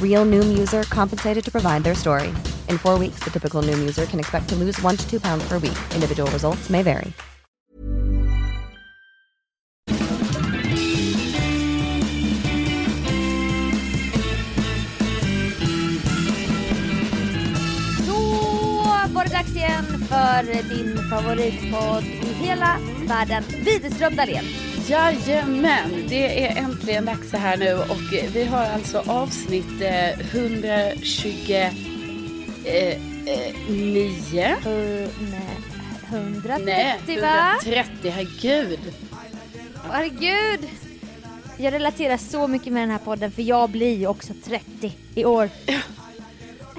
Real Noom user compensated to provide their story. In four weeks, the typical Noom user can expect to lose one to two pounds per week. Individual results may vary. Då var det dags igen för din favoritpodd i hela världen, Widerström. Jajamän, det är äntligen dags här nu och vi har alltså avsnitt eh, 129. Eh, eh, nio. Uh, nej, 130 Nej, va? 130, herregud. Herregud! Jag relaterar så mycket med den här podden för jag blir ju också 30 i år.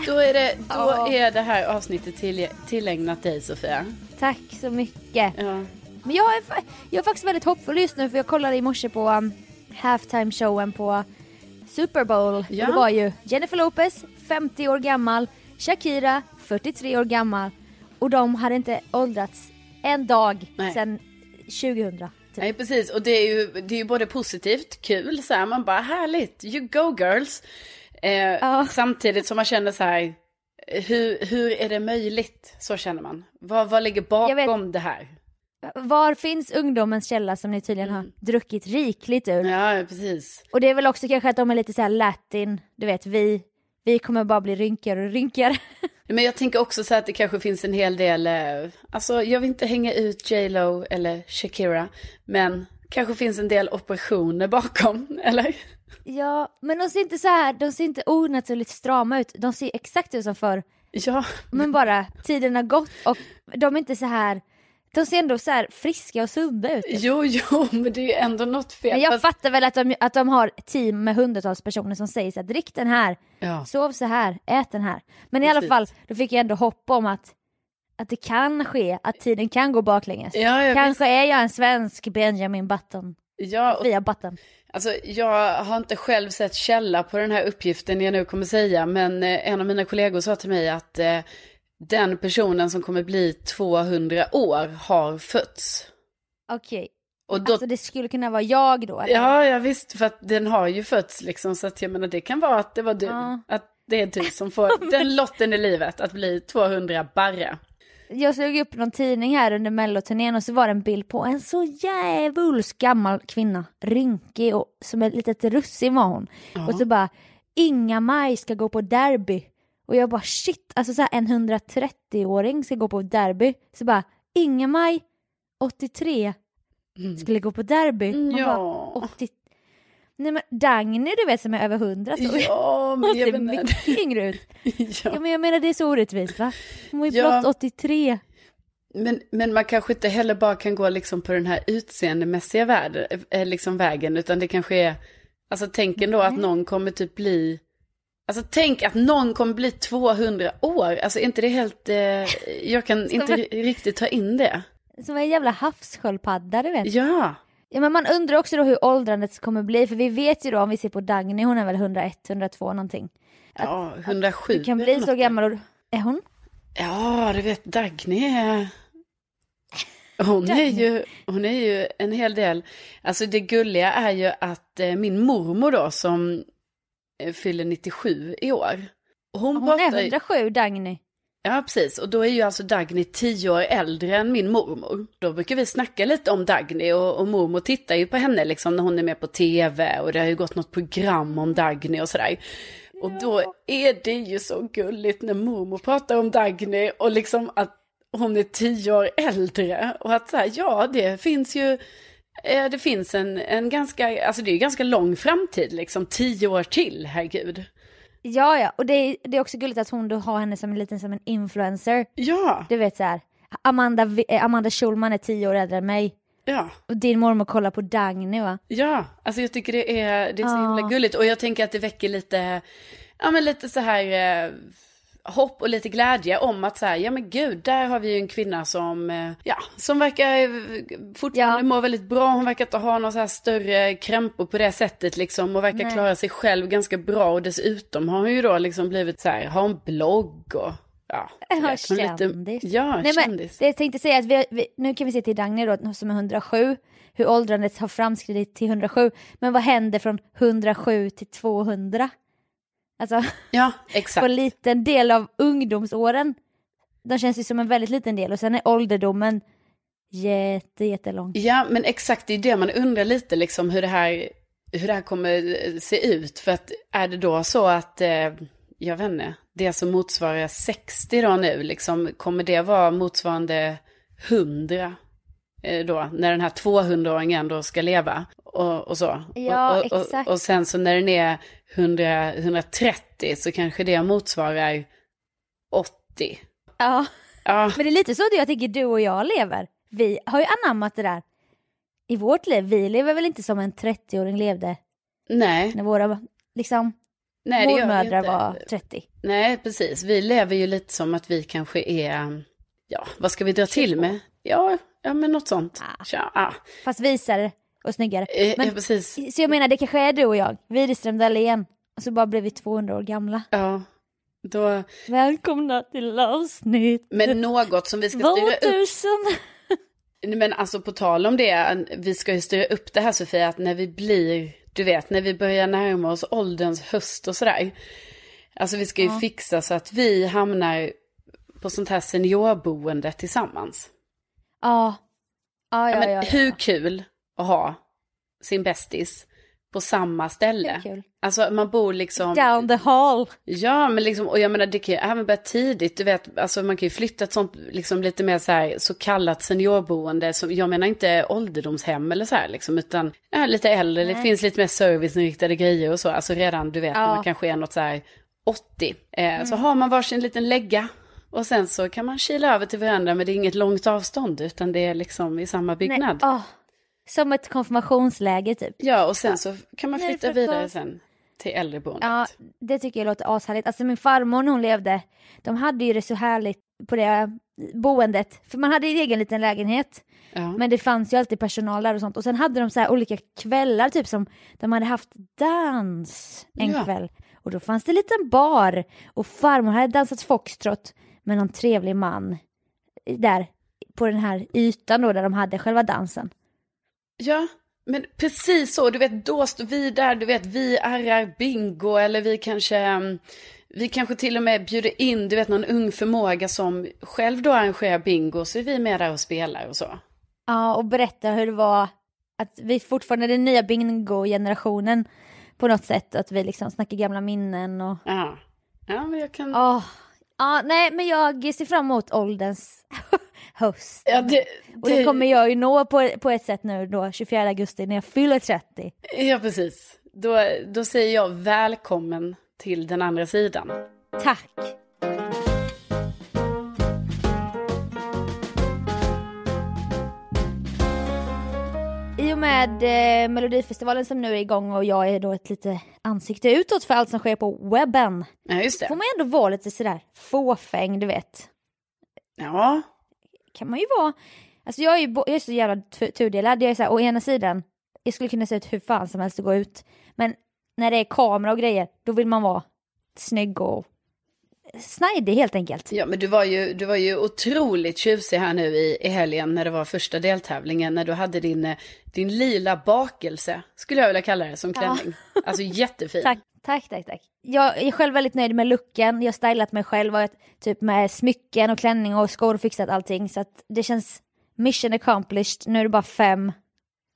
Då är det, då Ja. är det här avsnittet till, tillägnat dig Sofia. Tack så mycket. Ja. Men jag är, jag är faktiskt väldigt hoppfull just nu för jag kollade i morse på um, halftime showen på Super Bowl. Ja. Det var ju Jennifer Lopez, 50 år gammal, Shakira, 43 år gammal. Och de hade inte åldrats en dag Nej. sedan 2000. Typ. Nej precis och det är ju, det är ju både positivt, kul så här, man bara härligt, you go girls. Eh, Ja. Samtidigt som man känner så här, hur, hur är det möjligt? Så känner man. Vad, vad ligger bakom det här? Var finns ungdomens källa som ni tydligen har druckit rikligt ur? Mm. Ja precis. Och det är väl också kanske att de är lite så här latin, du vet vi, vi kommer bara bli rynkigare och rynkigare. Men jag tänker också så att det kanske finns en hel del, eh, alltså jag vill inte hänga ut J Lo eller Shakira, men kanske finns en del operationer bakom, eller? Ja, men de ser inte så här, de ser inte onaturligt strama ut. De ser exakt ut som förr. Ja, Men bara tiden har gått och de är inte så här, de ser ändå så här friska och sunda ut. jo, jo, men det är ju ändå något fel. Men jag Fast- fattar väl att de, att de har team med hundratals personer som säger så här, drick den här, Ja. sov så här, ät den här. Men i alla Precis. fall, då fick jag ändå hopp om att, att det kan ske, att tiden kan gå baklänges. Ja, Kanske är jag en svensk Benjamin Button, Ja, och via Button. Alltså, jag har inte själv sett källa på den här uppgiften jag nu kommer säga, men eh, en av mina kollegor sa till mig att eh, den personen som kommer bli 200 år har fötts. Okej, Och då, alltså det skulle kunna vara jag då? eller? ja, ja, visst, för att den har ju fötts liksom, så att jag menar det kan vara att det var du, Ja. att det är du som får den lotten i livet, att bli 200 barre. Jag slog upp någon tidning här under melloturnén och så var det en bild på en så djävulskt gammal kvinna, rynkig och som ett litet russin var hon. Och så bara, Inga-Maj ska gå på derby. Och jag bara shit, alltså så här en 130-åring ska gå på derby. Så bara, Inga-Maj, 83, skulle gå på derby. Man Ja. bara, 80... Nej men Dagny du vet som är över 100 så. Ja, men jag ser mycket yngre ut. Ja. ja. men jag menar det är så orättvist va? Hon var ju Ja. blott 83. Men, men man kanske inte heller bara kan gå liksom på den här utseendemässiga värld, eh, liksom vägen, utan det kanske är, alltså tänk ändå att någon kommer typ bli, alltså tänk att någon kommer bli 200 år, alltså inte det helt, eh, jag kan inte riktigt ta in det. Som en jävla havssköldpadda du vet. Ja, Ja men man undrar också då hur åldrandet kommer bli för vi vet ju då om vi ser på Dagny, hon är väl 101, 102 någonting. ja 107. Du kan bli så gammal och... Är hon? Ja, du vet Dagny är... Hon är, ju, hon är ju en hel del. Alltså det gulliga är ju att eh, min mormor då som fyller 97 i år. Hon, Hon pratar är ju- 107 Dagny. Ja, precis. Och då är ju alltså Dagny tio år äldre än min mormor. Då brukar vi snacka lite om Dagny och, och mormor tittar ju på henne liksom när hon är med på tv och det har ju gått något program om Dagny och sådär. Och då är det ju så gulligt när mormor pratar om Dagny och liksom att hon är tio år äldre och att så här, ja det finns ju, eh, det finns en, en ganska, alltså det är ganska lång framtid liksom, tio år till, herregud. Ja ja, och det är, det är också gulligt att hon då har henne som en liten som en influencer. Ja, Du vet så här. Amanda, eh, Amanda Schulman är tio år äldre än mig. ja. Och din mormor kollar på Dagny va? Ja, alltså jag tycker det är, det är så himla gulligt. Och jag tänker att det väcker lite, ja men lite så här eh, hopp och lite glädje om att så här, ja men gud, där har vi ju en kvinna som, eh, ja, som verkar eh, fortfarande Ja. må väldigt bra. Hon verkar inte ha några så här större krämpor på det sättet liksom och verkar Nej. klara sig själv ganska bra. Och dessutom har hon ju då liksom blivit så här, har en blogg och ja. Ja, kändis. ja, Nej, men kändis. det jag tänkte säga att vi, vi, nu kan vi se till Dagny då som är 107, hur åldrandet har framskridit till 107. Men vad händer från 107 till 200? Alltså Ja, på exakt. en liten del av ungdomsåren. De känns ju som en väldigt liten del och sen är ålderdomen jätte, jättelång. Ja, men exakt det är det man undrar lite liksom hur det här, hur det här kommer eh, se ut. För att är det då så att, eh, jag vet inte, det som motsvarar 60 då nu, liksom, kommer det vara motsvarande 100 eh, då, när den här 200-åringen då ska leva och, och så. Ja, och. Och, och sen så när den är 100, 130 så kanske det motsvarar 80. Ja, Ja, men det är lite så det jag tänker du och jag lever. Vi har ju anammat det där i vårt liv. Vi lever väl inte som en 30-åring levde nej. när våra liksom, nej det mormödrar var 30. Nej, precis. Vi lever ju lite som att vi kanske är, ja, vad ska vi dra till med? Ja, ja men något sånt. Ah. Tja, ah. Fast visare och snyggare. Eh, Men- ja, precis. Så jag menar det kanske är du och jag, Widerström Dahlén. Och så bara blev vi 200 år gamla. Ja, då, Välkomna till avsnitt men något som vi ska styra upp. 2000. Men alltså på tal om det, vi ska ju styra upp det här Sofia, att när vi blir, du vet, när vi börjar närma oss ålderns höst och sådär. Alltså vi ska ju Ja. fixa så att vi hamnar på sånt här seniorboende tillsammans. Ja. Ja, Ja, ja, men ja. ja. hur kul att ha sin bästis på samma ställe? Kul? Alltså man bor liksom... Down the hall. Ja, men liksom, och jag menar det kan ju även börja tidigt, du vet, alltså man kan ju flytta ett sånt, liksom lite mer så här, så kallat seniorboende, som, jag menar inte ålderdomshem eller så här liksom, utan ja, lite äldre, det Nej. finns lite mer serviceinriktade grejer och så, alltså redan, du vet, när Ja. man kanske är något så här 80, eh, så har man varsin liten lägga, och sen så kan man kila över till varandra, men det är inget långt avstånd, utan det är liksom i samma byggnad. Nej, åh. Som ett konfirmationsläge typ. Ja, och sen så kan man flytta vidare sen till äldreboendet. Ja, det tycker jag låter ashärligt. Alltså min farmor när hon levde, de hade ju det så härligt på det boendet. För man hade en egen liten lägenhet. Ja. Men det fanns ju alltid personal där och sånt. Och sen hade de så här olika kvällar, typ som de hade haft dans en Ja. kväll. Och då fanns det en liten bar. Och farmor hade dansat foxtrot med någon trevlig man. Där, på den här ytan då där de hade själva dansen. Ja, men precis så. Du vet, då står vi där, du vet, vi arrar bingo eller vi kanske, mm, vi kanske till och med bjuder in, du vet, någon ung förmåga som själv då arrangerar bingo, så är vi med där och spelar och så. Ja, och berätta hur det var att vi fortfarande är den nya bingo-generationen på något sätt. Att vi liksom snackar gamla minnen och... Ja, ja men jag kan... Ja, nej, men jag ser fram emot ålderns höst. Ja, det, Och det kommer jag ju nå på, på ett sätt nu då, 24 augusti, när jag fyller 30. Ja, precis. Då, då säger jag välkommen till den andra sidan. Tack. I och med eh, Melodifestivalen som nu är igång och jag är då ett lite ansikte utåt för allt som sker på webben. Ja, just det. Får man ändå vara lite sådär fåfäng, du vet. Ja, kan man ju vara. Alltså jag är ju jag är så jävla tudelad. Jag är såhär, å ena sidan, jag skulle kunna se ut hur fan som helst och gå ut. Men när det är kamera och grejer, då vill man vara snygg och snajdig helt enkelt. ja men du var, ju, du var ju otroligt tjusig här nu i, i helgen när det var första deltävlingen. När du hade din, eh, din lila bakelse, skulle jag vilja kalla det, som klänning. Alltså jättefin. Tack, tack, tack, tack. Jag är själv väldigt nöjd med looken. Jag har stylat mig själv och typ med smycken och klänning och skor och fixat allting. Så att det känns mission accomplished. Nu är det bara fem,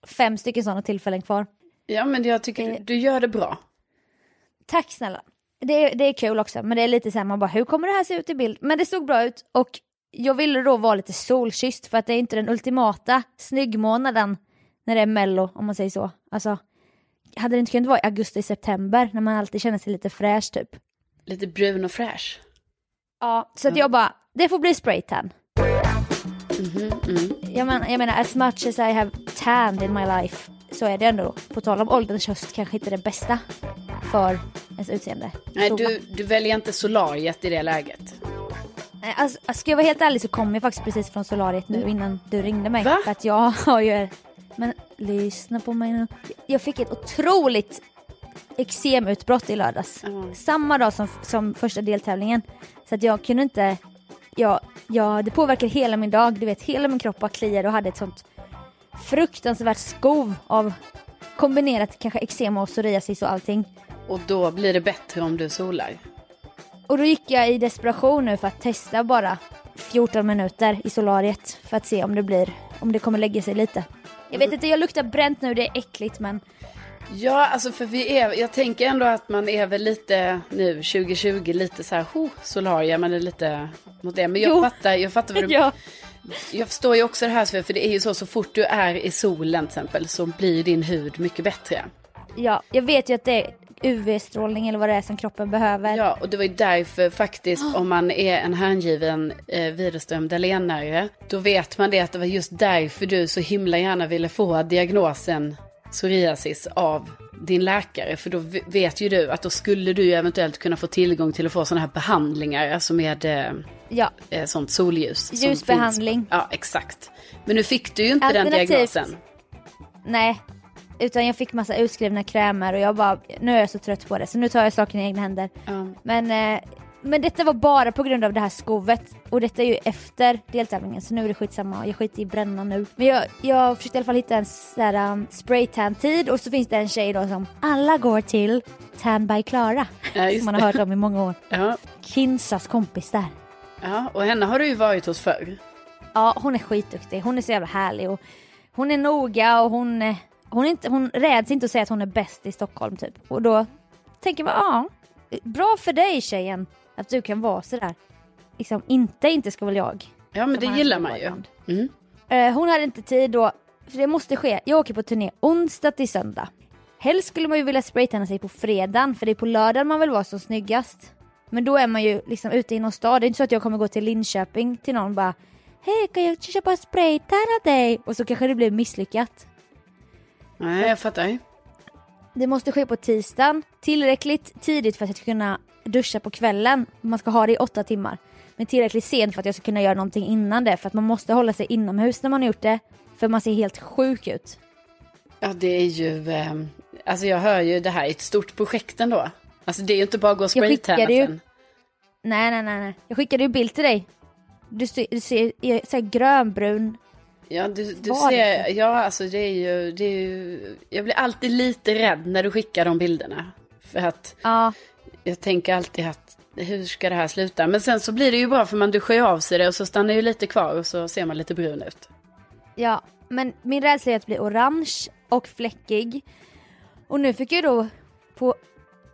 fem stycken sådana tillfällen kvar. Ja men jag tycker Eh. du, du gör det bra. Tack snälla. Det är, det är kul också, men det är lite såhär, man bara hur kommer det här se ut i bild? Men det såg bra ut och jag ville då vara lite solkysst för att det är inte den ultimata snyggmånaden när det är mello, om man säger så. Alltså, hade det inte kunnat vara i augusti-september när man alltid känner sig lite fräsch typ? Lite brun och fräsch. Ja, så att jag bara, det får bli spraytan. Mhm, Jag, men, jag menar, as much as I have tanned in my life så är det ändå, på tal om ålderns höst, kanske inte det bästa för ens utseende. Nej, du, du väljer inte solariet i det läget. Nej, Alltså, ska jag vara helt ärlig så kom jag faktiskt precis från solariet nu innan du ringde mig. Va? För att jag har ju... Men lyssna på mig nu. Jag fick ett otroligt eksemutbrott i lördags. Ja. Samma dag som, som första deltävlingen. Så att jag kunde inte... Jag, jag, det påverkar hela min dag. Du vet, hela min kropp bara kliade och hade ett sånt fruktansvärt skov av kombinerat kanske eksem och psoriasis och allting. Och då blir det bättre om du solar. Och då gick jag i desperation nu för att testa bara 14 minuter i solariet för att se om det blir, om det kommer lägga sig lite. Jag vet inte, jag luktar bränt nu, det är äckligt men Ja, alltså för vi är, jag tänker ändå att man är väl lite nu 2020 lite så här, oh, solaria, man är lite mot det. Men jag Jo. fattar, jag fattar vad du, ja, jag förstår ju också det här, för det är ju så, så fort du är i solen till exempel så blir din hud mycket bättre. ja, jag vet ju att det är UV-strålning eller vad det är som kroppen behöver. Ja, och det var ju därför faktiskt, om man är en hängiven eh, Widerström Dahlénare, då vet man det att det var just därför du så himla gärna ville få diagnosen psoriasis av din läkare. För då vet ju du att då skulle du eventuellt kunna få tillgång till att få sådana här behandlingar, alltså med eh, Ja, eh, sånt solljus. Ljusbehandling. Ja, exakt. Men nu fick du ju inte den diagnosen. nej. Utan jag fick massa utskrivna krämer och jag bara, nu är jag så trött på det så nu tar jag saken i egna händer. Ja. Men, eh, men detta var bara på grund av det här skovet och detta är ju efter deltävlingen så nu är det skitsamma, jag skiter i bränna nu. Men jag, jag försökte i alla fall hitta en så här, um, spraytan-tid och så finns det en tjej då som alla går till Tan by Klara. Ja, som man har hört om i många år. Ja, Kinsas kompis där. ja, och henne har du ju varit hos förr. Ja, hon är skitduktig. Hon är så jävla härlig och hon är noga och hon, eh, hon, är inte, hon räds inte att säga att hon är bäst i Stockholm typ. Och då tänker man, ja, bra för dig tjejen att du kan vara sådär. Liksom, inte inte ska väl jag. Ja, men det gillar man ju. Mm. Eh, hon hade inte tid då, för det måste ske. Jag åker på turné onsdag till söndag. Helst skulle man ju vilja spraytanna sig på fredagen för det är på lördagen man vill vara som snyggast. Men då är man ju liksom ute i någon stad. Det är inte så att jag kommer gå till Linköping till någon och bara Hej kan jag köpa spraytanna dig? Och så kanske det blir misslyckat. Nej, jag fattar. Det måste ske på tisdagen, tillräckligt tidigt för att jag ska kunna duscha på kvällen. Man ska ha det i åtta timmar. Men tillräckligt sent för att jag ska kunna göra någonting innan det. För att man måste hålla sig inomhus när man har gjort det. För man ser helt sjuk ut. Ja, det är ju, eh, alltså jag hör ju det här är ett stort projekt ändå. Alltså det är ju inte bara att gå och spraytanna ju- sen. Nej, nej, nej, nej. Jag skickade ju bild till dig. Du ser, du ser jag här grönbrun. Ja, du, du ser, ja alltså det är, ju, det är ju, jag blir alltid lite rädd när du skickar de bilderna. För att Ja, jag tänker alltid att hur ska det här sluta? Men sen så blir det ju bra för man duschar ju av sig det och så stannar ju lite kvar och så ser man lite brun ut. ja. Men min rädsla är att bli orange och fläckig. Och nu fick jag då på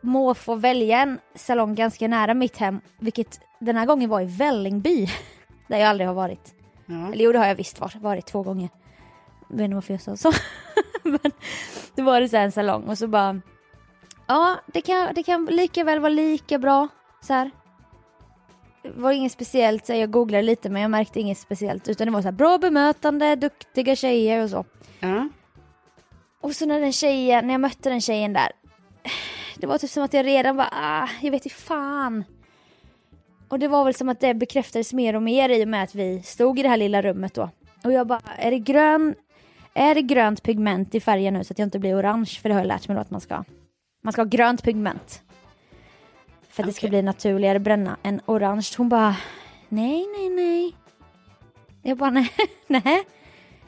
måfå välja en salong ganska nära mitt hem. Vilket den här gången var i Vällingby. Där jag aldrig har varit. Ja. Eller jo det har jag visst varit, varit två gånger. Jag vet inte varför jag sa så. Men då var det så här en salong och så bara Ja, det kan, det kan lika väl vara lika bra. Så här. Det var inget speciellt, så jag googlade lite men jag märkte inget speciellt. Utan det var så här, bra bemötande, duktiga tjejer och så. Ja. Och så när den tjejen, när jag mötte den tjejen där. Det var typ som att jag redan bara, ah, jag vet inte fan. Och det var väl som att det bekräftades mer och mer i och med att vi stod i det här lilla rummet då. Och jag bara, är det grön, är det grönt pigment i färgen nu så att jag inte blir orange? För det har jag lärt mig då att man ska. Man ska ha grönt pigment. För att det ska bli naturligare bränna än orange. Hon bara, nej, nej, nej. Jag bara, nej, nej.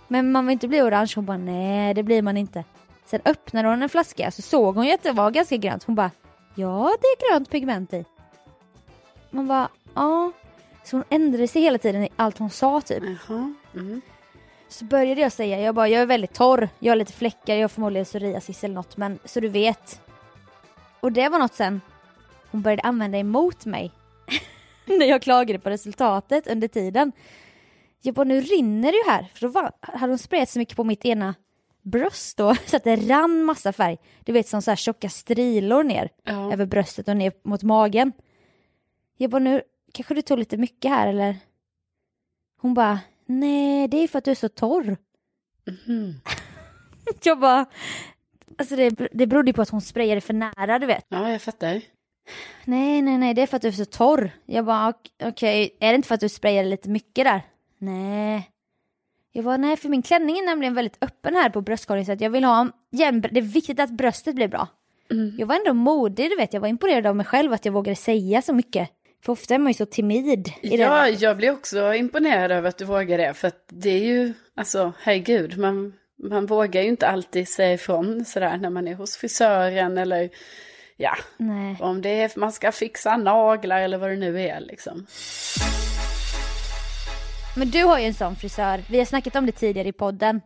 Men man vill inte bli orange. Hon bara, nej, det blir man inte. Sen öppnade hon en flaska så såg hon ju att det var ganska grönt. Hon bara, ja, det är grönt pigment i. Man bara, ja. Så hon ändrade sig hela tiden i allt hon sa typ. Jaha. Mm. Så började jag säga, jag bara, jag är väldigt torr, jag har lite fläckar, jag har förmodligen psoriasis eller något, men så du vet. Och det var något sen hon började använda emot mig. När jag klagade på resultatet under tiden. Jag bara, nu rinner det ju här. För då var, hade hon sprayat så mycket på mitt ena bröst då, så att det rann massa färg. Du vet som så här tjocka strilor ner Ja. över bröstet och ner mot magen. Jag bara, nu kanske du tog lite mycket här eller? Hon bara, nej det är för att du är så torr. Mhm. Jag bara, alltså det, det berodde ju på att hon sprayade för nära du vet. Ja, jag fattar. Nej, nej, nej, det är för att du är så torr. Jag bara, ok- okej, är det inte för att du sprayade lite mycket där? Nej. Jag bara, nej, för min klänning är nämligen väldigt öppen här på bröstkorgen så att jag vill ha en jämn, det är viktigt att bröstet blir bra. Jag var ändå modig, du vet, jag var imponerad av mig själv att jag vågade säga så mycket. För ofta är man ju så timid i det. Ja, jag blir också imponerad över att du vågar det. För att det är ju, alltså herregud, man, man vågar ju inte alltid säga ifrån sådär när man är hos frisören eller ja, Nej. om det är man ska fixa naglar eller vad det nu är liksom. Men du har ju en sån frisör, vi har snackat om det tidigare i podden.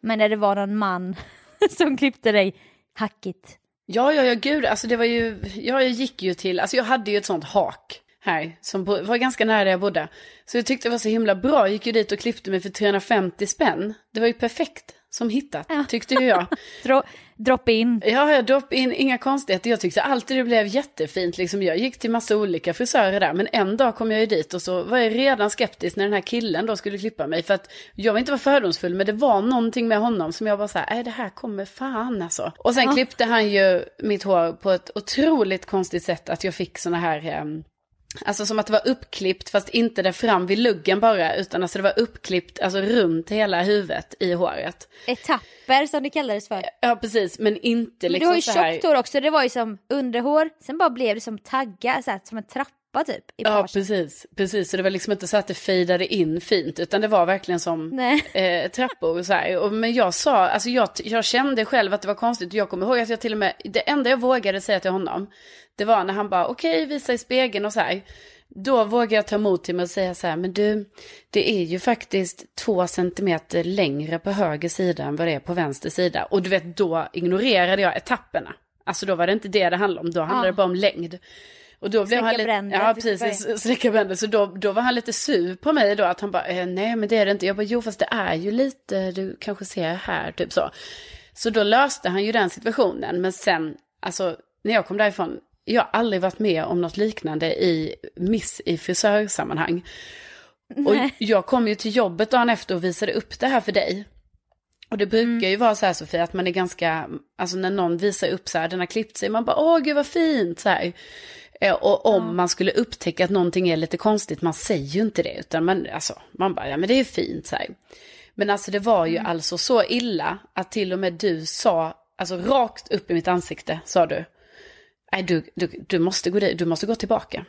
Men när det var någon man som klippte dig hackigt. Ja, ja, ja, gud, alltså det var ju, ja, jag gick ju till, alltså jag hade ju ett sånt hak här som var ganska nära där jag bodde. Så jag tyckte det var så himla bra, jag gick ju dit och klippte mig för 350 spänn. Det var ju perfekt som hittat, Ja. tyckte ju jag. Dro, drop in. Ja, jag dropp in, inga konstigheter. Jag tyckte alltid det blev jättefint. Liksom, jag gick till massa olika frisörer där. Men en dag kom jag ju dit och så var jag redan skeptisk när den här killen då skulle klippa mig. För att jag vill inte vara fördomsfull, men det var någonting med honom som jag var så här, nej det här kommer fan alltså. Och sen Ja. klippte han ju mitt hår på ett otroligt konstigt sätt. Att jag fick såna här... ehm, Alltså som att det var uppklippt fast inte där fram vid luggen bara utan alltså det var uppklippt alltså runt hela huvudet i håret. Etapper som det kallades för. Ja precis men inte Men liksom du har ju så här... tjockt hår också, det var ju som underhår, sen bara blev det som taggar, så här, som en trappa typ. I Ja, precis. Precis, så det var liksom inte så att det fejdade in fint, utan det var verkligen som eh, trappor och så här. Och, men jag sa, alltså jag, jag kände själv att det var konstigt. Jag kommer ihåg att jag till och med, det enda jag vågade säga till honom, det var när han bara, okej, visa i spegeln och så här. Då vågade jag ta emot till mig och säga så här, men du, det är ju faktiskt två centimeter längre på höger sida än vad det är på vänster sida. Och du vet, då ignorerade jag etapperna. Alltså då var det inte det det handlade om, då handlade Ja. det bara om längd. Och då blev han lite, ja precis, släcka bränder. Så då, då var han lite sur på mig då, att han bara, eh, nej men det är det inte. Jag bara, jo fast det är ju lite, du kanske ser här, typ så. Så då löste han ju den situationen, men sen, alltså när jag kom därifrån, jag har aldrig varit med om något liknande i miss i frisörsammanhang. Och jag kom ju till jobbet dagen efter och visade upp det här för dig. Och det brukar ju vara så här Sofia, att man är ganska, alltså när någon visar upp så här, den har klippt sig, man bara åh gud vad fint så här. Eh, Och om man skulle upptäcka att någonting är lite konstigt, man säger ju inte det, utan man, alltså, man bara, ja men det är fint så här. Men alltså det var ju alltså så illa att till och med du sa, alltså rakt upp i mitt ansikte sa du, nej du, du, du måste gå du måste gå tillbaka.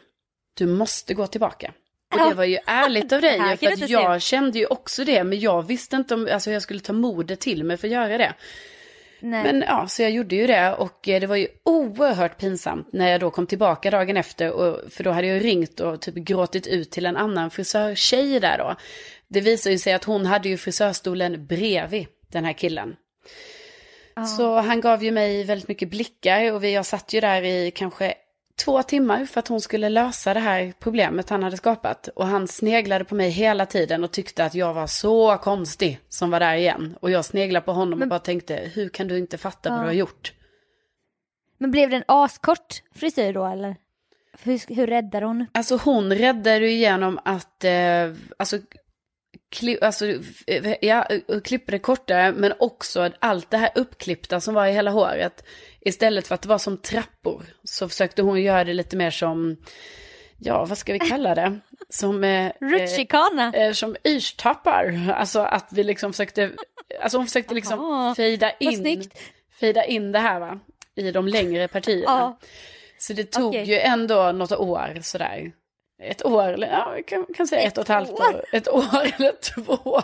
Du måste gå tillbaka. Och det Ja. var ju ärligt av dig, för att jag kände ju också det, men jag visste inte om alltså, jag skulle ta modet till mig för att göra det. Nej. Men ja, så jag gjorde ju det och eh, det var ju oerhört pinsamt när jag då kom tillbaka dagen efter. Och, för då hade jag ringt och typ gråtit ut till en annan frisörtjej där då. Det visade ju sig att hon hade ju frisörstolen bredvid den här killen. Så han gav ju mig väldigt mycket blickar och vi, jag satt ju där i kanske två timmar för att hon skulle lösa det här problemet han hade skapat. Och han sneglade på mig hela tiden och tyckte att jag var så konstig som var där igen. Och jag sneglade på honom och bara tänkte, hur kan du inte fatta vad du har gjort? Men blev det en askort frisyr då eller? Hur, hur räddar hon? Alltså hon räddade ju genom att, eh, alltså, kli, alltså eh, ja, klippa det kortare, men också allt det här uppklippta som var i hela håret. Istället för att det var som trappor så försökte hon göra det lite mer som, ja vad ska vi kalla det? Som... Eh, Rutschkana? Eh, som yrstappar. Alltså att vi liksom försökte, alltså hon försökte liksom Aha, fejda in, fejda in det här va, i de längre partierna. Ja. Så det tog Okej. ju ändå något år sådär. Ett år, eller ja, kan, kan säga ett, Ett och ett halvt år. Ett år eller två.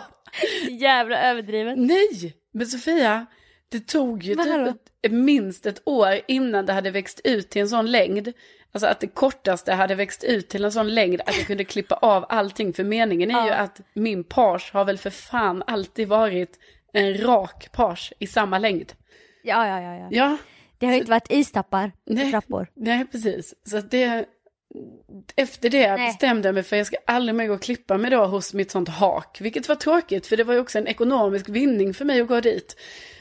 Jävla överdrivet. Nej, men Sofia, det tog ju typ ett, minst ett år innan det hade växt ut till en sån längd. Alltså att det kortaste hade växt ut till en sån längd att jag kunde klippa av allting. För meningen är ju Ja. att min page har väl för fan alltid varit en rak page i samma längd. Ja, ja, ja. ja. Ja, Det har ju inte varit istappar Nej. trappor. Nej, precis. Så det... Efter det Nej. bestämde jag mig för att jag ska aldrig mer gå och klippa mig då hos mitt sånt hak. Vilket var tråkigt, för det var ju också en ekonomisk vinning för mig att gå dit.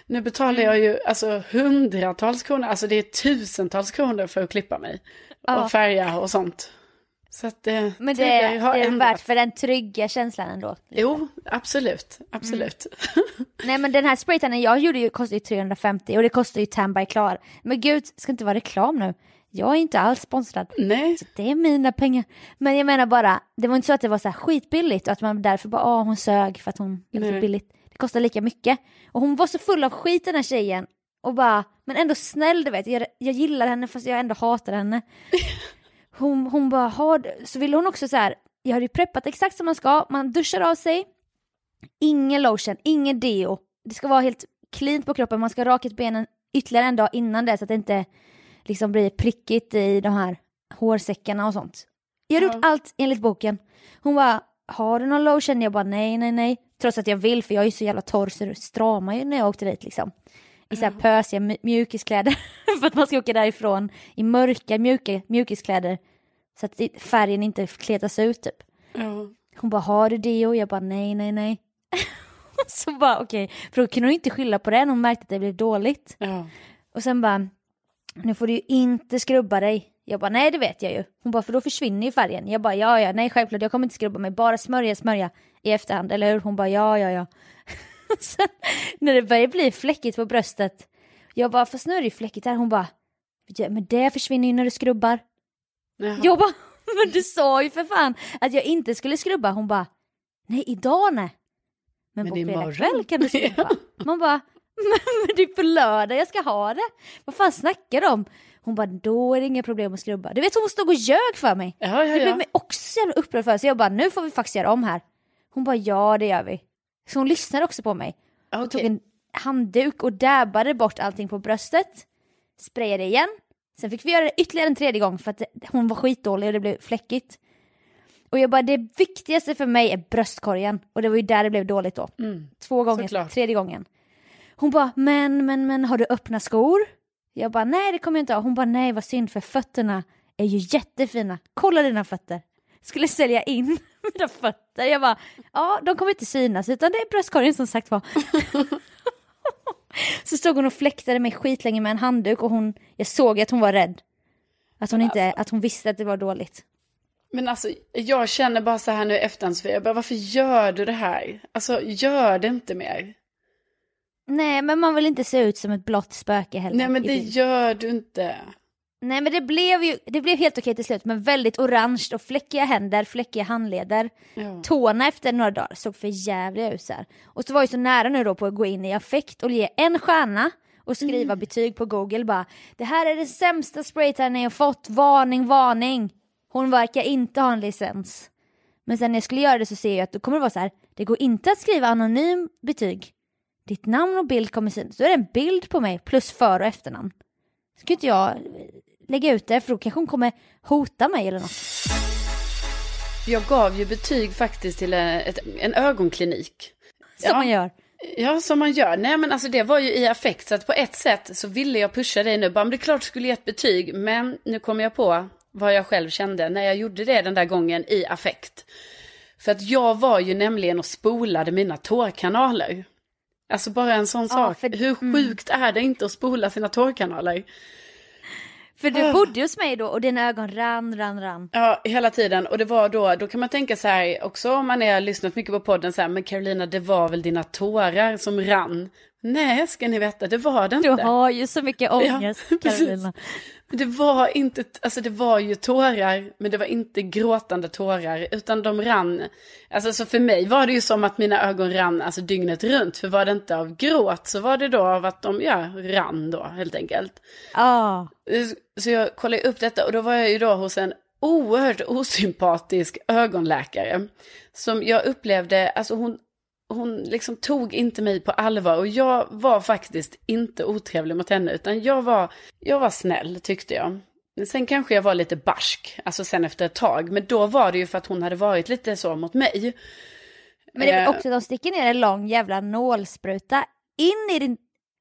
Nu betalar jag ju alltså hundratals kronor, alltså det är tusentals kronor för att klippa mig. Ja. Och färga och sånt. Så att det, Men det, tidigare det är ändrat. värt för den trygga känslan ändå. Jo, absolut, absolut. Nej men den här spraytannen jag gjorde ju kostade ju 350 och det kostar ju Tan by Klar. Men gud, ska inte vara reklam nu. Jag är inte alls sponsrad. Nej, Det är mina pengar. Men jag menar bara, det var inte så att det var så här skitbilligt och att man därför bara, åh hon sög för att hon gjorde för Nej. billigt. Kostar lika mycket. Och hon var så full av skit den här tjejen. Och bara, men ändå snäll du vet, jag, jag gillar henne fast jag ändå hatar henne. Hon, hon bara, har du-" så ville hon också så här, jag hade ju preppat exakt som man ska, man duschar av sig, ingen lotion, ingen deo. Det ska vara helt clean på kroppen, man ska ha rakat benen ytterligare en dag innan det så att det inte liksom blir prickigt i de här hårsäckarna och sånt. Jag har Ja. gjort allt enligt boken. Hon bara, har du någon lotion? Jag bara nej, nej, nej. Trots att jag vill för jag är så jävla torr så det stramar ju när jag åkte dit liksom. I så här pösiga mj- mjukiskläder. för att man ska åka därifrån i mörka mjuka mjukiskläder. Så att färgen inte kletas ut typ. ja. Hon bara, har du deo? Jag bara, nej, nej, nej. så bara, okej. För då kunde hon inte skylla på det hon märkte att det blev dåligt. ja. Och sen bara, nu får du ju inte skrubba dig. Jag bara, nej det vet jag ju. Hon bara, för då försvinner ju färgen. Jag bara, ja ja, nej självklart, jag kommer inte skrubba mig, bara smörja, smörja i efterhand, eller hur? Hon bara, ja ja ja. sen när det börjar bli fläckigt på bröstet, jag bara, fast nu är det ju fläckigt här. Hon bara, ja, men det försvinner ju när du skrubbar. Jaha. Jag bara, men du sa ju för fan att jag inte skulle skrubba. Hon bara, nej idag nej. Men, Men på fredag imorgon." kväll kan du skrubba. Man bara, men, det är på lördag jag ska ha det. Vad fan snackar de om? Hon bara, då är det inga problem att skrubba. Du vet hon stod och ljög för mig. Ja, ja, Det blev ja. mig också så jävla upprörd för. Så jag bara, nu får vi faktiskt göra om här. Hon bara, ja det gör vi. Så hon lyssnade också på mig. Hon Okej. tog en handduk och dabbade bort allting på bröstet. Sprayade igen. Sen fick vi göra det ytterligare en tredje gång för att hon var skitdålig och det blev fläckigt. Och jag bara, det viktigaste för mig är bröstkorgen. Och det var ju där det blev dåligt då. Två gånger, såklart. tredje gången. Hon bara, men, men, men har du öppna skor? Jag bara, nej det kommer jag inte ha. Hon bara, nej vad synd för fötterna är ju jättefina. Kolla dina fötter. Skulle sälja in mina fötter. Jag bara, ja de kommer inte synas utan det är bröstkorgen som sagt var. Så stod hon och fläktade mig skitlänge med en handduk och hon, jag såg att hon var rädd. Att hon, inte, att hon visste att det var dåligt. Men alltså, jag känner bara så här nu efterhand, Sofia, jag bara, varför gör du det här? Alltså, gör det inte mer. Nej men man vill inte se ut som ett blått spöke heller. Nej, men det bild. gör du inte. Nej men det blev ju det blev helt okej till slut men väldigt orange och fläckiga händer, fläckiga handleder. Ja. Tårna efter några dagar såg för jävliga ut så här. Och så var jag så nära nu då på att gå in i affekt och ge en stjärna och skriva betyg på google bara Det här är den sämsta spraytannen jag fått, varning, varning. Hon verkar inte ha en licens. Men sen när jag skulle göra det så ser jag att då kommer det vara så här, det går inte att skriva anonym betyg. Ditt namn och bild kommer synas. Då är det en bild på mig plus för och efternamn. Ska inte jag lägga ut det för då kanske hon kommer hota mig eller något. Jag gav ju betyg faktiskt till en, ett, en ögonklinik. Som Ja. man gör. Ja, som man gör. Nej, men alltså det var ju i affekt. Så att på ett sätt så ville jag pusha dig nu. Bara, men det är klart du skulle ge ett betyg. Men nu kom jag på vad jag själv kände när jag gjorde det den där gången i affekt. För att jag var ju nämligen och spolade mina tårkanaler. Alltså bara en sån sak. för- Hur sjukt är det inte att spola sina tårkanaler? För du bodde hos mig då och dina ögon rann, rann, rann. Ja, hela tiden. Och det var då, då kan man tänka så här också om man har lyssnat mycket på podden så här, men Carolina det var väl dina tårar som rann. Nej, ska ni veta, det var det inte. Du har ju så mycket ångest Ja. Carolina. Det var inte, alltså det var ju tårar, men det var inte gråtande tårar, utan de rann. Alltså så för mig var det ju som att mina ögon rann alltså dygnet runt, för var det inte av gråt så var det då av att de, ja, rann då helt enkelt. Ja. Så jag kollade upp detta och då var jag ju då hos en oerhört osympatisk ögonläkare. Som jag upplevde, alltså hon, hon liksom tog inte mig på allvar och jag var faktiskt inte otrevlig mot henne utan jag var, jag var snäll tyckte jag. Sen kanske jag var lite barsk, alltså sen efter ett tag, men då var det ju för att hon hade varit lite så mot mig. Men det är Eh, väl också att de sticker ner en lång jävla nålspruta in i din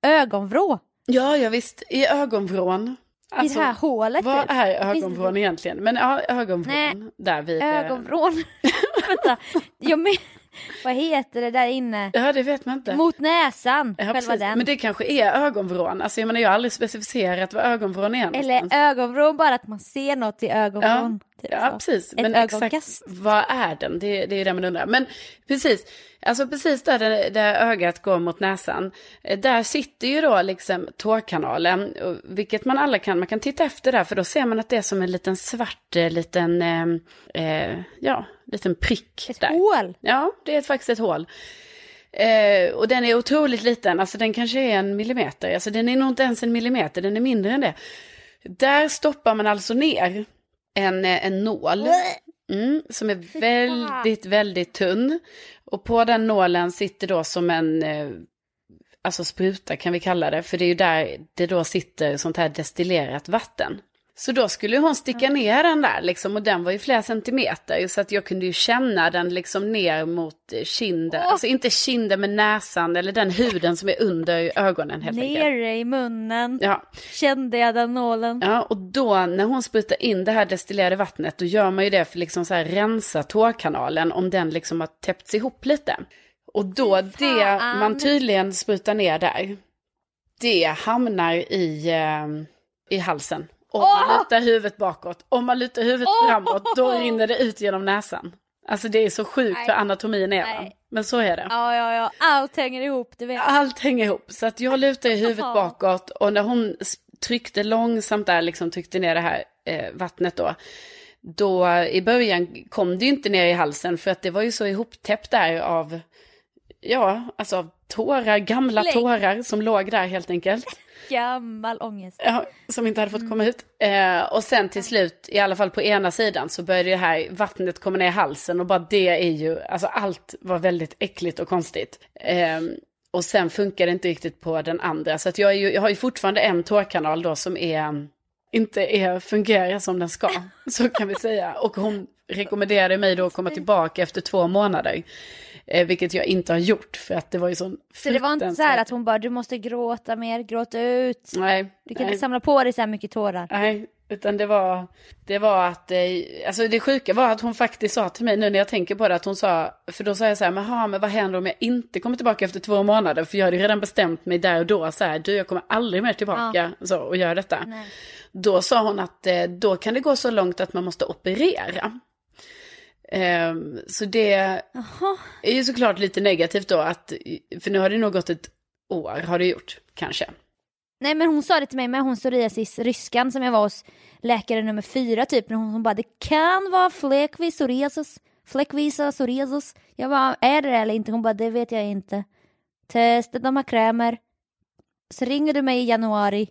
ögonvrå. Ja, ja visst, i ögonvrån. I det här hålet Vad typ. är ögonvrån egentligen? Men ja, ögonvrån. Nej, där vid... eh, Ögonvrån. Vänta, jag men, vad heter det där inne? Ja, det vet man inte. Mot näsan, Ja, själva precis. den. Men det kanske är ögonvrån. Alltså jag menar jag har aldrig specificerat vad ögonvrån är Eller någonstans. ögonvrån, bara att man ser något i ögonvrån. typ Ja, så. precis. Ett Men ögonkast. exakt vad är den? Det, det är det man undrar. Men precis, alltså precis där, där, där ögat går mot näsan. eh, Där sitter ju då liksom tårkanalen. Vilket man alla kan, man kan titta efter där. För då ser man att det är som en liten svart, eh, liten, eh, eh, ja, liten prick Ett där. hål. Ja, det är faktiskt ett hål. Eh, och den är otroligt liten, alltså den kanske är en millimeter, alltså den är nog inte ens en millimeter, den är mindre än det. Där stoppar man alltså ner en, eh, en nål mm, som är väldigt, väldigt tunn. Och på den nålen sitter då som en, eh, alltså spruta kan vi kalla det, för det är ju där det då sitter sånt här destillerat vatten. Så då skulle hon sticka ner den där liksom och den var ju flera centimeter så att jag kunde ju känna den liksom ner mot eh, kinden. Alltså inte kinden med näsan eller den huden som är under ögonen helt enkelt. Nere i munnen Ja. kände jag den nålen. ja, och då när hon sprutar in det här destillerade vattnet då gör man ju det för liksom så här rensa tårkanalen om den liksom har täppts ihop lite. Och då det fan. man tydligen sprutar ner där, det hamnar i, eh, i halsen. Om man lutar huvudet bakåt, om man lutar huvudet framåt, då rinner det ut genom näsan. Alltså det är så sjukt hur Nej. anatomin är. Nej. Men så är det. Ja, ja, ja, allt hänger ihop, du vet. Allt hänger ihop. Så att jag lutar huvudet bakåt och när hon tryckte långsamt där, liksom tryckte ner det här eh, vattnet då. Då i början kom det ju inte ner i halsen för att det var ju så ihoptäppt där av, ja, alltså av tårar, gamla Lägg. tårar som låg där helt enkelt. Gammal ångest. Ja, som inte hade fått Mm. komma ut. Eh, och sen till slut, i alla fall på ena sidan, så började det här vattnet komma ner i halsen och bara det är ju, alltså allt var väldigt äckligt och konstigt. Eh, och sen funkar det inte riktigt på den andra, så att jag, ju, jag har ju fortfarande en tårkanal då som är, inte är, fungerar som den ska, så kan vi säga. Och hon rekommenderade mig då att komma tillbaka efter två månader. Eh, vilket jag inte har gjort, för att det var ju sån Så det var inte så här att hon bara, du måste gråta mer, gråta ut. Nej, Du kan nej. inte samla på dig så här mycket tårar. Nej, utan det var, det var att, eh, alltså det sjuka var att hon faktiskt sa till mig nu när jag tänker på det, att hon sa, för då sa jag så här, men, ha, men vad händer om jag inte kommer tillbaka efter två månader? För jag hade ju redan bestämt mig där och då, så här, du jag kommer aldrig mer tillbaka så, och göra detta. Nej. Då sa hon att eh, då kan det gå så långt att man måste operera. Ehm, så det är ju såklart lite negativt då, att, för nu har det nog gått ett år, har det gjort, kanske. Nej men hon sa det till mig med hon psoriasis ryskan som jag var hos läkare nummer fyra typ. När hon, hon bara det kan vara fläckvis psoriasis. Fläckvisa psoriasis. Jag bara är det det eller inte? Hon bara det vet jag inte. Testa de här krämer. Så ringer du mig i januari.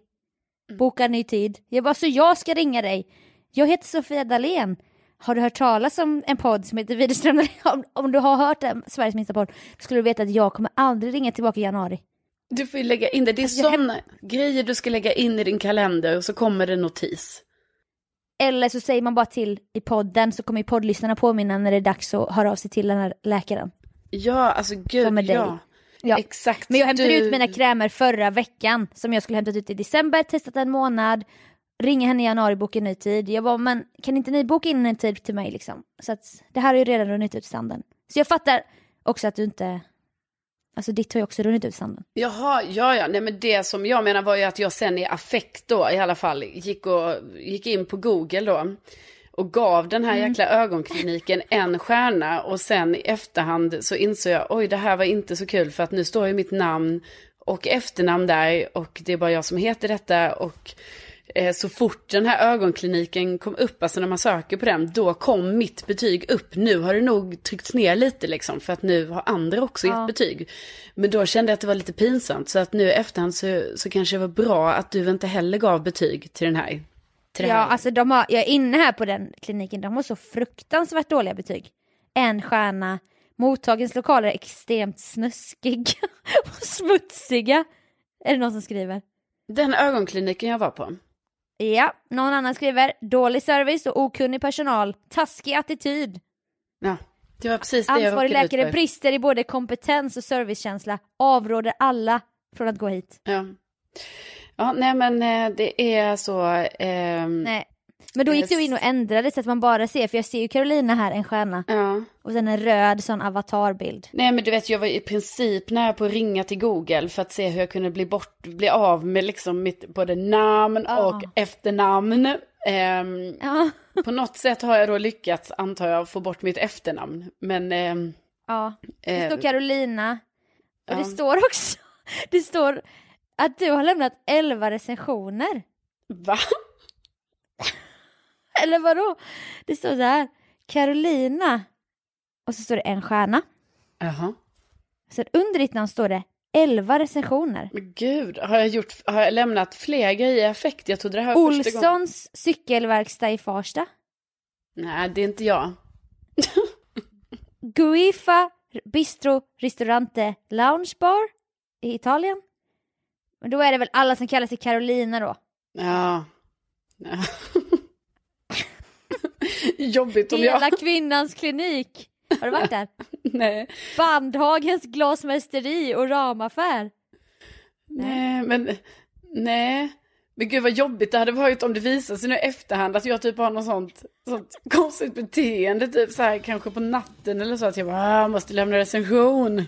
Boka en ny tid. Jag bara så jag ska ringa dig. Jag heter Sofia Dalén. Har du hört talas om en podd som heter Widerström om, om du har hört den, Sveriges minsta podd, skulle du veta att jag kommer aldrig ringa tillbaka i januari. Du får ju lägga in det. Det är Alltså, jag sådana grejer du ska lägga in i din kalender och så kommer det notis. Eller så säger man bara till i podden så kommer ju poddlyssnarna påminna när det är dags att höra av sig till den här läkaren. Ja, alltså gud, Som med dig. ja. Ja. Exakt. Men jag hämtade du... ut mina krämer förra veckan som jag skulle hämtat ut i december, testat en månad, ringa henne i januari, boka en ny tid. Jag bara, men kan inte ni boka in en tid till mig liksom? Så att det här har ju redan runnit ut i sanden. Så jag fattar också att du inte Alltså ditt har ju också runnit ut i sanden. Jaha, ja, ja. Nej, men det som jag menar var ju att jag sen i affekt då i alla fall gick, och, gick in på Google då. Och gav den här jäkla ögonkliniken en stjärna. Och sen i efterhand så insåg jag, oj det här var inte så kul för att nu står ju mitt namn och efternamn där. Och det är bara jag som heter detta. Och så fort den här ögonkliniken kom upp, alltså när man söker på den, då kom mitt betyg upp. Nu har det nog tryckts ner lite liksom, för att nu har andra också Ja. gett betyg. Men då kände jag att det var lite pinsamt, så att nu i efterhand så, så kanske det var bra att du inte heller gav betyg till den här. Till Ja, här. alltså de har, jag är inne här på den kliniken, de har så fruktansvärt dåliga betyg. En stjärna, mottagens lokaler är extremt snuskiga och smutsiga. Är det någon som skriver? Den ögonkliniken jag var på. Ja, någon annan skriver dålig service och okunnig personal, taskig attityd. Ja, det var precis det jag Ansvarig ut läkare för. brister i både kompetens och servicekänsla, avråder alla från att gå hit. Ja. ja, nej men eh, det är så. ehm, Nej. Men då gick du in och ändrade så att man bara ser, för jag ser ju Carolina här, en stjärna. Ja. Och sen en röd sån avatarbild. Nej men du vet jag var i princip nära på att ringa till Google för att se hur jag kunde bli bort, bli av med liksom mitt både namn Ja. och efternamn. Ehm, Ja. på något sätt har jag då lyckats, antar jag, få bort mitt efternamn. Men ehm, Ja, det eh, står Carolina. Och det står också, det står att du har lämnat 11 recensioner. va? Eller vadå? Det står så här, Carolina. Och så står det en stjärna. Jaha. Sen under ditt namn står det 11 recensioner. Men gud, har jag, gjort, har jag lämnat fler grejer i affekt? Jag trodde det här var första gången. Olssons cykelverkstad i Farsta. Nej, det är inte jag. Guifa Bistro Ristorante Lounge Bar i Italien. Men då är det väl alla som kallar sig Carolina då. Ja. ja. Jobbigt om jag... Hela kvinnans klinik. Har du varit där? Nej. Bandhagens glasmästeri och ramaffär. Nej, men nej. Men gud vad jobbigt det hade varit om det visade sig nu i efterhand att jag typ har något sånt, sånt konstigt beteende, typ så här kanske på natten eller så att jag bara, "Ah, måste lämna recension.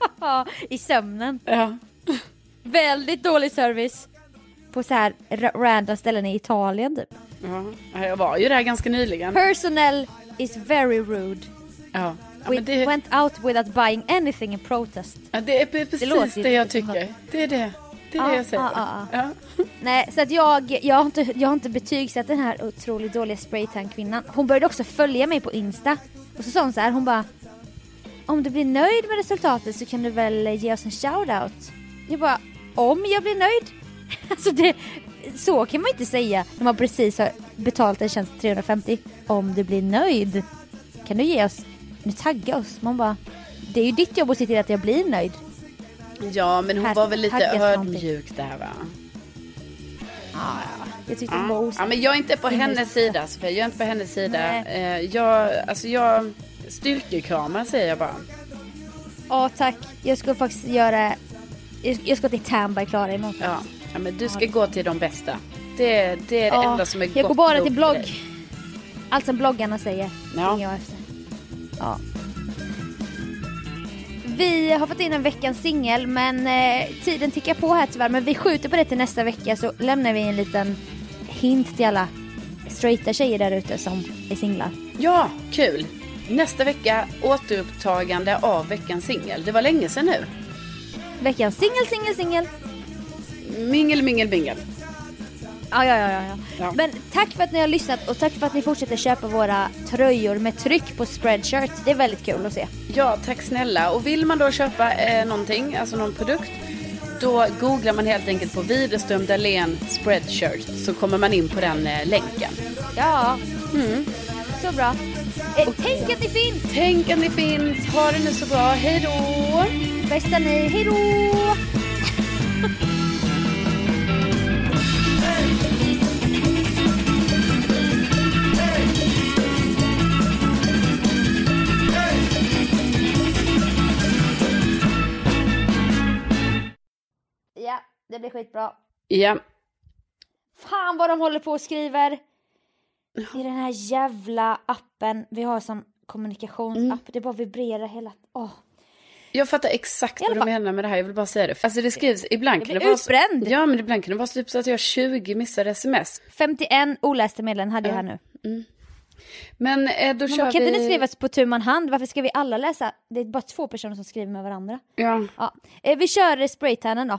I sömnen. Ja. Väldigt dålig service. På så här ra- random ställen i Italien typ. Ja, jag var ju där ganska nyligen. Personnel is very rude. Ja, ja We det, went out without buying anything in protest. ja, det är precis det, ju jag tycker. Det är det. Det är Ja, det jag säger. ja, Ja. Nej, så att jag, jag, har inte, jag har inte betygsatt den här otroligt dåliga spraytan-kvinnan. Hon började också följa mig på Insta. Och så sa hon så här, hon bara Om du blir nöjd med resultatet så kan du väl ge oss en shoutout? Jag bara, om jag blir nöjd? Alltså det, så kan man inte säga när man precis har betalt en tjänst 350. Om du blir nöjd kan du ge oss, nu tagga oss. Man bara, det är ju ditt jobb att se till att jag blir nöjd. ja, men hon Här var väl lite ödmjuk där va? Ja, jag tyckte hon var Ja. osäker. ja, men jag är inte på hennes sida Sofia. Jag är inte på hennes sida. Nej. Eh, jag, alltså jag, styrkekramar säger jag bara. Ja tack, jag ska faktiskt göra, jag ska till i Klara imorgon. Ja, ja men du ska gå till de bästa. Det, det är det Ja, enda som är jag gott går bara till blogg. Allt som bloggarna säger, Ja. jag efter. Ja. Vi har fått in en veckans singel men eh, tiden tickar på här tyvärr men vi skjuter på det till nästa vecka så lämnar vi en liten hint till alla straighta tjejer där ute som är singlar. Ja, kul. Nästa vecka återupptagande av veckans singel. Det var länge sedan nu. Veckans singel, singel, singel. Mingel, mingel, mingel. Ja, ja, ja, ja, ja. Men tack för att ni har lyssnat och tack för att ni fortsätter köpa våra tröjor med tryck på spreadshirt. Det är väldigt kul att se. Ja, tack snälla. Och vill man då köpa eh, någonting, alltså någon produkt, då googlar man helt enkelt på Widerström Dahlén Spreadshirt så kommer man in på den eh, länken. Ja, så bra. Eh, tänk att ni finns! Tänk att ni finns. Ha det nu så bra. Hej då! Bästa ni, hejdå! Ja, det blir skitbra. Ja, Fan vad de håller på och skriver! I den här jävla appen, vi har som kommunikationsapp, det bara vibrerar hela... Åh. Jag fattar exakt vad du menar med det här, jag vill bara säga det. Alltså det skrivs, ibland kan det vara... utbränd. Ja, men ibland kan det vara typ så att jag har 20 missade sms. 51 olästa meddelanden hade jag här nu. Men eh, då Men kör vad kan vi... inte det skrivas på tu man hand? Varför ska vi alla läsa? Det är bara två personer som skriver med varandra. Ja, Ja. Eh, vi kör spraytannen då.